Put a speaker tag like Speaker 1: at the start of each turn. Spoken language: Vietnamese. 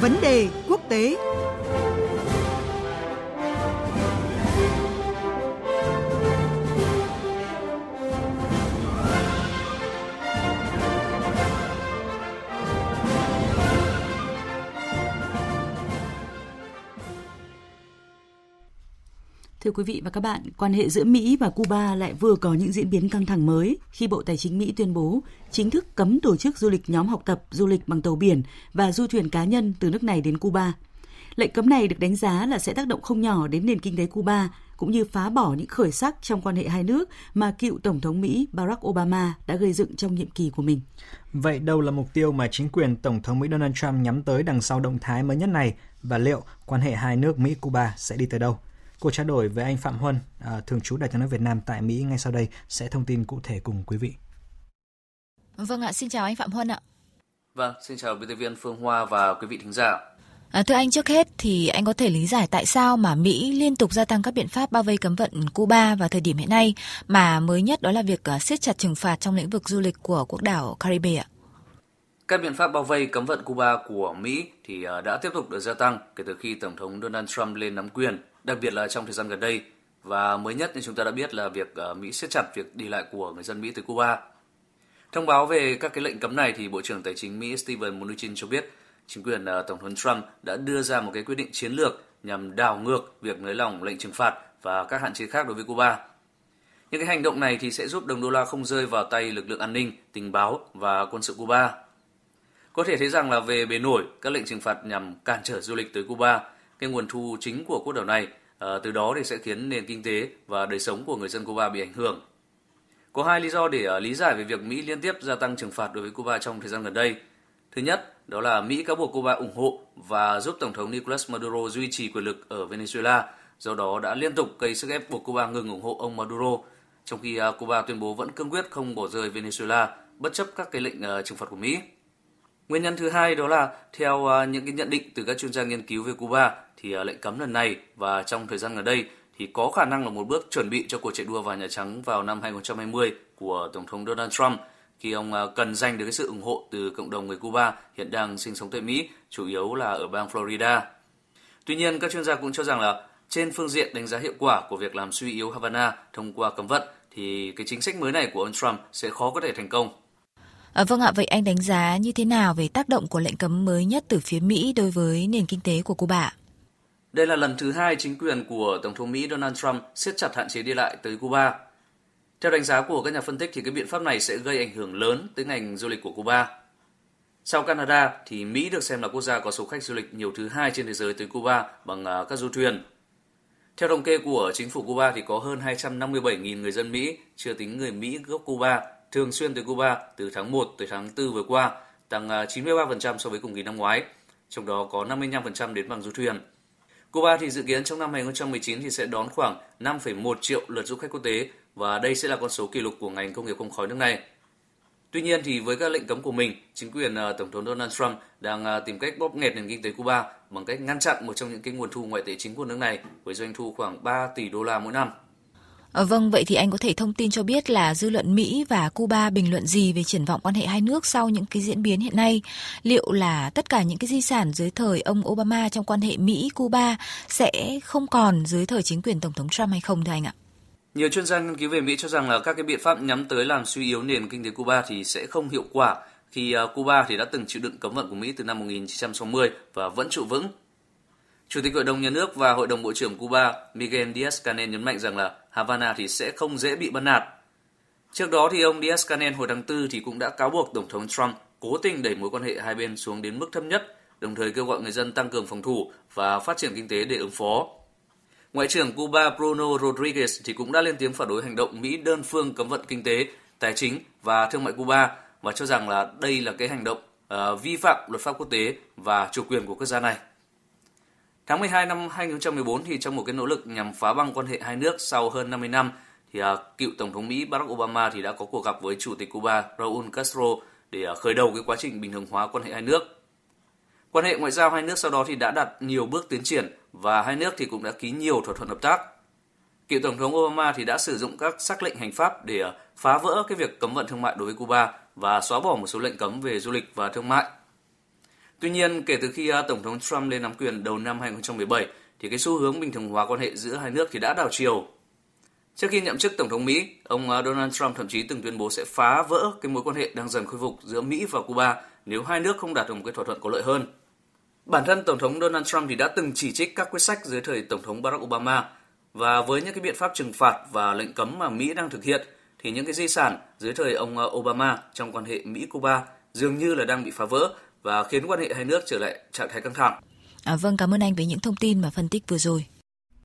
Speaker 1: Vấn đề quốc tế.
Speaker 2: Thưa quý vị và các bạn, quan hệ giữa Mỹ và Cuba lại vừa có những diễn biến căng thẳng mới khi Bộ Tài chính Mỹ tuyên bố chính thức cấm tổ chức du lịch nhóm học tập du lịch bằng tàu biển và du thuyền cá nhân từ nước này đến Cuba. Lệnh cấm này được đánh giá là sẽ tác động không nhỏ đến nền kinh tế Cuba, cũng như phá bỏ những khởi sắc trong quan hệ hai nước mà cựu Tổng thống Mỹ Barack Obama đã gây dựng trong nhiệm kỳ của mình.
Speaker 3: Vậy đâu là mục tiêu mà chính quyền Tổng thống Mỹ Donald Trump nhắm tới đằng sau động thái mới nhất này và liệu quan hệ hai nước Mỹ-Cuba sẽ đi tới đâu? Cuộc trao đổi với anh Phạm Huân, à, thường trú Đại tiếng nói Việt Nam tại Mỹ ngay sau đây sẽ thông tin cụ thể cùng quý vị.
Speaker 4: Vâng ạ, xin chào anh Phạm Huân ạ.
Speaker 5: Vâng, xin chào biên tập viên Phương Hoa và quý vị thính giả.
Speaker 4: À, thưa anh, trước hết thì anh có thể lý giải tại sao mà Mỹ liên tục gia tăng các biện pháp bao vây cấm vận Cuba vào thời điểm hiện nay, mà mới nhất đó là việc uh, siết chặt trừng phạt trong lĩnh vực du lịch của quốc đảo Caribe ạ?
Speaker 5: Các biện pháp bao vây cấm vận Cuba của Mỹ thì uh, đã tiếp tục được gia tăng kể từ khi Tổng thống Donald Trump lên nắm quyền đặc biệt là trong thời gian gần đây. Và mới nhất thì chúng ta đã biết là việc ờ, Mỹ siết chặt việc đi lại của người dân Mỹ tới Cuba. Thông báo về các cái lệnh cấm này thì Bộ trưởng Tài chính Mỹ Steven Mnuchin cho biết chính quyền ờ, Tổng thống Trump đã đưa ra một cái quyết định chiến lược nhằm đảo ngược việc nới lỏng lệnh trừng phạt và các hạn chế khác đối với Cuba. Những cái hành động này thì sẽ giúp đồng đô la không rơi vào tay lực lượng an ninh, tình báo và quân sự Cuba. Có thể thấy rằng là về bề nổi, các lệnh trừng phạt nhằm cản trở du lịch tới Cuba cái nguồn thu chính của quốc đảo này, à, từ đó thì sẽ khiến nền kinh tế và đời sống của người dân Cuba bị ảnh hưởng. Có hai lý do để uh, lý giải về việc Mỹ liên tiếp gia tăng trừng phạt đối với Cuba trong thời gian gần đây. Thứ nhất, đó là Mỹ cáo buộc Cuba ủng hộ và giúp Tổng thống Nicolas Maduro duy trì quyền lực ở Venezuela, do đó đã liên tục gây sức ép buộc Cuba ngừng ủng hộ ông Maduro, trong khi uh, Cuba tuyên bố vẫn cương quyết không bỏ rơi Venezuela bất chấp các cái lệnh uh, trừng phạt của Mỹ. Nguyên nhân thứ hai đó là theo những cái nhận định từ các chuyên gia nghiên cứu về Cuba thì à, lệnh cấm lần này và trong thời gian gần đây thì có khả năng là một bước chuẩn bị cho cuộc chạy đua vào Nhà Trắng vào năm 2020 của Tổng thống Donald Trump khi ông à, cần giành được cái sự ủng hộ từ cộng đồng người Cuba hiện đang sinh sống tại Mỹ, chủ yếu là ở bang Florida. Tuy nhiên, các chuyên gia cũng cho rằng là trên phương diện đánh giá hiệu quả của việc làm suy yếu Havana thông qua cấm vận thì cái chính sách mới này của ông Trump sẽ khó có thể thành công.
Speaker 4: À, vâng ạ, vậy anh đánh giá như thế nào về tác động của lệnh cấm mới nhất từ phía Mỹ đối với nền kinh tế của Cuba?
Speaker 5: Đây là lần thứ hai chính quyền của Tổng thống Mỹ Donald Trump siết chặt hạn chế đi lại tới Cuba. Theo đánh giá của các nhà phân tích thì cái biện pháp này sẽ gây ảnh hưởng lớn tới ngành du lịch của Cuba. Sau Canada thì Mỹ được xem là quốc gia có số khách du lịch nhiều thứ hai trên thế giới tới Cuba bằng à, các du thuyền. Theo thống kê của chính phủ Cuba thì có hơn 257.000 người dân Mỹ, chưa tính người Mỹ gốc Cuba, thường xuyên tới Cuba từ tháng 1 tới tháng 4 vừa qua, tăng à, 93% so với cùng kỳ năm ngoái, trong đó có 55% đến bằng du thuyền. Cuba thì dự kiến trong năm 2019 thì sẽ đón khoảng 5,1 triệu lượt du khách quốc tế và đây sẽ là con số kỷ lục của ngành công nghiệp không khói nước này. Tuy nhiên thì với các lệnh cấm của mình, chính quyền ờ, tổng thống Donald Trump đang ờ, tìm cách bóp nghẹt nền kinh tế Cuba bằng cách ngăn chặn một trong những cái nguồn thu ngoại tệ chính của nước này với doanh thu khoảng 3 tỷ đô la mỗi năm.
Speaker 4: Ờ, vâng, vậy thì anh có thể thông tin cho biết là dư luận Mỹ và Cuba bình luận gì về triển vọng quan hệ hai nước sau những cái diễn biến hiện nay? Liệu là tất cả những cái di sản dưới thời ông Obama trong quan hệ Mỹ-Cuba sẽ không còn dưới thời chính quyền Tổng thống Trump hay không thưa anh ạ?
Speaker 5: Nhiều chuyên gia nghiên cứu về Mỹ cho rằng là các cái biện pháp nhắm tới làm suy yếu nền kinh tế Cuba thì sẽ không hiệu quả khi ờ, Cuba thì đã từng chịu đựng cấm vận của Mỹ từ năm 1960 và vẫn trụ vững. Chủ tịch Hội đồng Nhà nước và Hội đồng Bộ trưởng Cuba Miguel Díaz-Canel nhấn mạnh rằng là Havana thì sẽ không dễ bị bắt nạt. Trước đó thì ông Diaz-Canel hồi tháng 4 thì cũng đã cáo buộc Tổng thống Trump cố tình đẩy mối quan hệ hai bên xuống đến mức thấp nhất, đồng thời kêu gọi người dân tăng cường phòng thủ và phát triển kinh tế để ứng phó. Ngoại trưởng Cuba Bruno Rodriguez thì cũng đã lên tiếng phản đối hành động Mỹ đơn phương cấm vận kinh tế, tài chính và thương mại Cuba và cho rằng là đây là cái hành động uh, vi phạm luật pháp quốc tế và chủ quyền của quốc gia này. Tháng 12 năm 2014 thì trong một cái nỗ lực nhằm phá băng quan hệ hai nước sau hơn 50 năm thì uh, cựu tổng thống Mỹ Barack Obama thì đã có cuộc gặp với chủ tịch Cuba Raúl Castro để uh, khởi đầu cái quá trình bình thường hóa quan hệ hai nước. Quan hệ ngoại giao hai nước sau đó thì đã đạt nhiều bước tiến triển và hai nước thì cũng đã ký nhiều thỏa thuận hợp tác. Cựu tổng thống Obama thì đã sử dụng các sắc lệnh hành pháp để uh, phá vỡ cái việc cấm vận thương mại đối với Cuba và xóa bỏ một số lệnh cấm về du lịch và thương mại. Tuy nhiên, kể từ khi à, Tổng thống Trump lên nắm quyền đầu năm 2017, thì cái xu hướng bình thường hóa quan hệ giữa hai nước thì đã đảo chiều. Trước khi nhậm chức Tổng thống Mỹ, ông à, Donald Trump thậm chí từng tuyên bố sẽ phá vỡ cái mối quan hệ đang dần khôi phục giữa Mỹ và Cuba nếu hai nước không đạt được một cái thỏa thuận có lợi hơn. Bản thân Tổng thống Donald Trump thì đã từng chỉ trích các quyết sách dưới thời Tổng thống Barack Obama và với những cái biện pháp trừng phạt và lệnh cấm mà Mỹ đang thực hiện thì những cái di sản dưới thời ông à, Obama trong quan hệ Mỹ-Cuba dường như là đang bị phá vỡ và khiến quan hệ hai nước trở lại trạng thái căng thẳng.
Speaker 4: À, vâng, cảm ơn anh với những thông tin và phân tích vừa rồi.